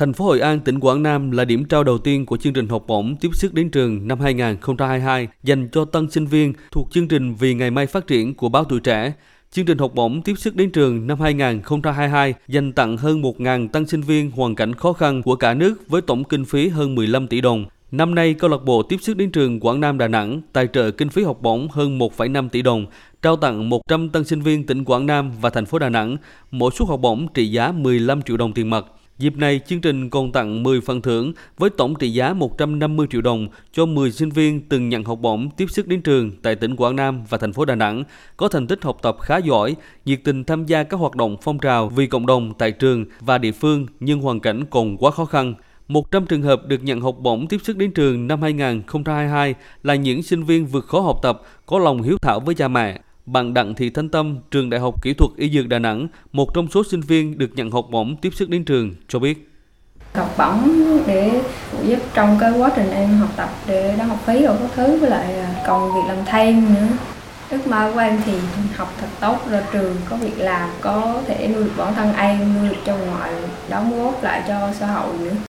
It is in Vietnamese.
Thành phố Hội An, tỉnh Quảng Nam là điểm trao đầu tiên của chương trình học bổng tiếp sức đến trường năm 2022 dành cho tân sinh viên thuộc chương trình Vì ngày mai phát triển của báo Tuổi trẻ. Chương trình học bổng tiếp sức đến trường năm 2022 dành tặng hơn 1.000 tân sinh viên hoàn cảnh khó khăn của cả nước với tổng kinh phí hơn 15 tỷ đồng. Năm nay, câu lạc bộ tiếp sức đến trường Quảng Nam Đà Nẵng tài trợ kinh phí học bổng hơn 1,5 tỷ đồng, trao tặng 100 tân sinh viên tỉnh Quảng Nam và thành phố Đà Nẵng, mỗi suất học bổng trị giá 15 triệu đồng tiền mặt. Dịp này, chương trình còn tặng 10 phần thưởng với tổng trị giá 150 triệu đồng cho 10 sinh viên từng nhận học bổng tiếp sức đến trường tại tỉnh Quảng Nam và thành phố Đà Nẵng, có thành tích học tập khá giỏi, nhiệt tình tham gia các hoạt động phong trào vì cộng đồng tại trường và địa phương nhưng hoàn cảnh còn quá khó khăn. 100 trường hợp được nhận học bổng tiếp sức đến trường năm 2022 là những sinh viên vượt khó học tập, có lòng hiếu thảo với cha mẹ, bạn Đặng Thị Thanh Tâm, trường Đại học Kỹ thuật Y Dược Đà Nẵng, một trong số sinh viên được nhận học bổng tiếp sức đến trường, cho biết. Học bổng để giúp trong cái quá trình em học tập để đóng học phí rồi các thứ với lại à, còn việc làm thêm nữa. Ước mơ của em thì học thật tốt ra trường có việc làm có thể nuôi được bản thân em nuôi được cho ngoại đóng góp lại cho xã hội nữa.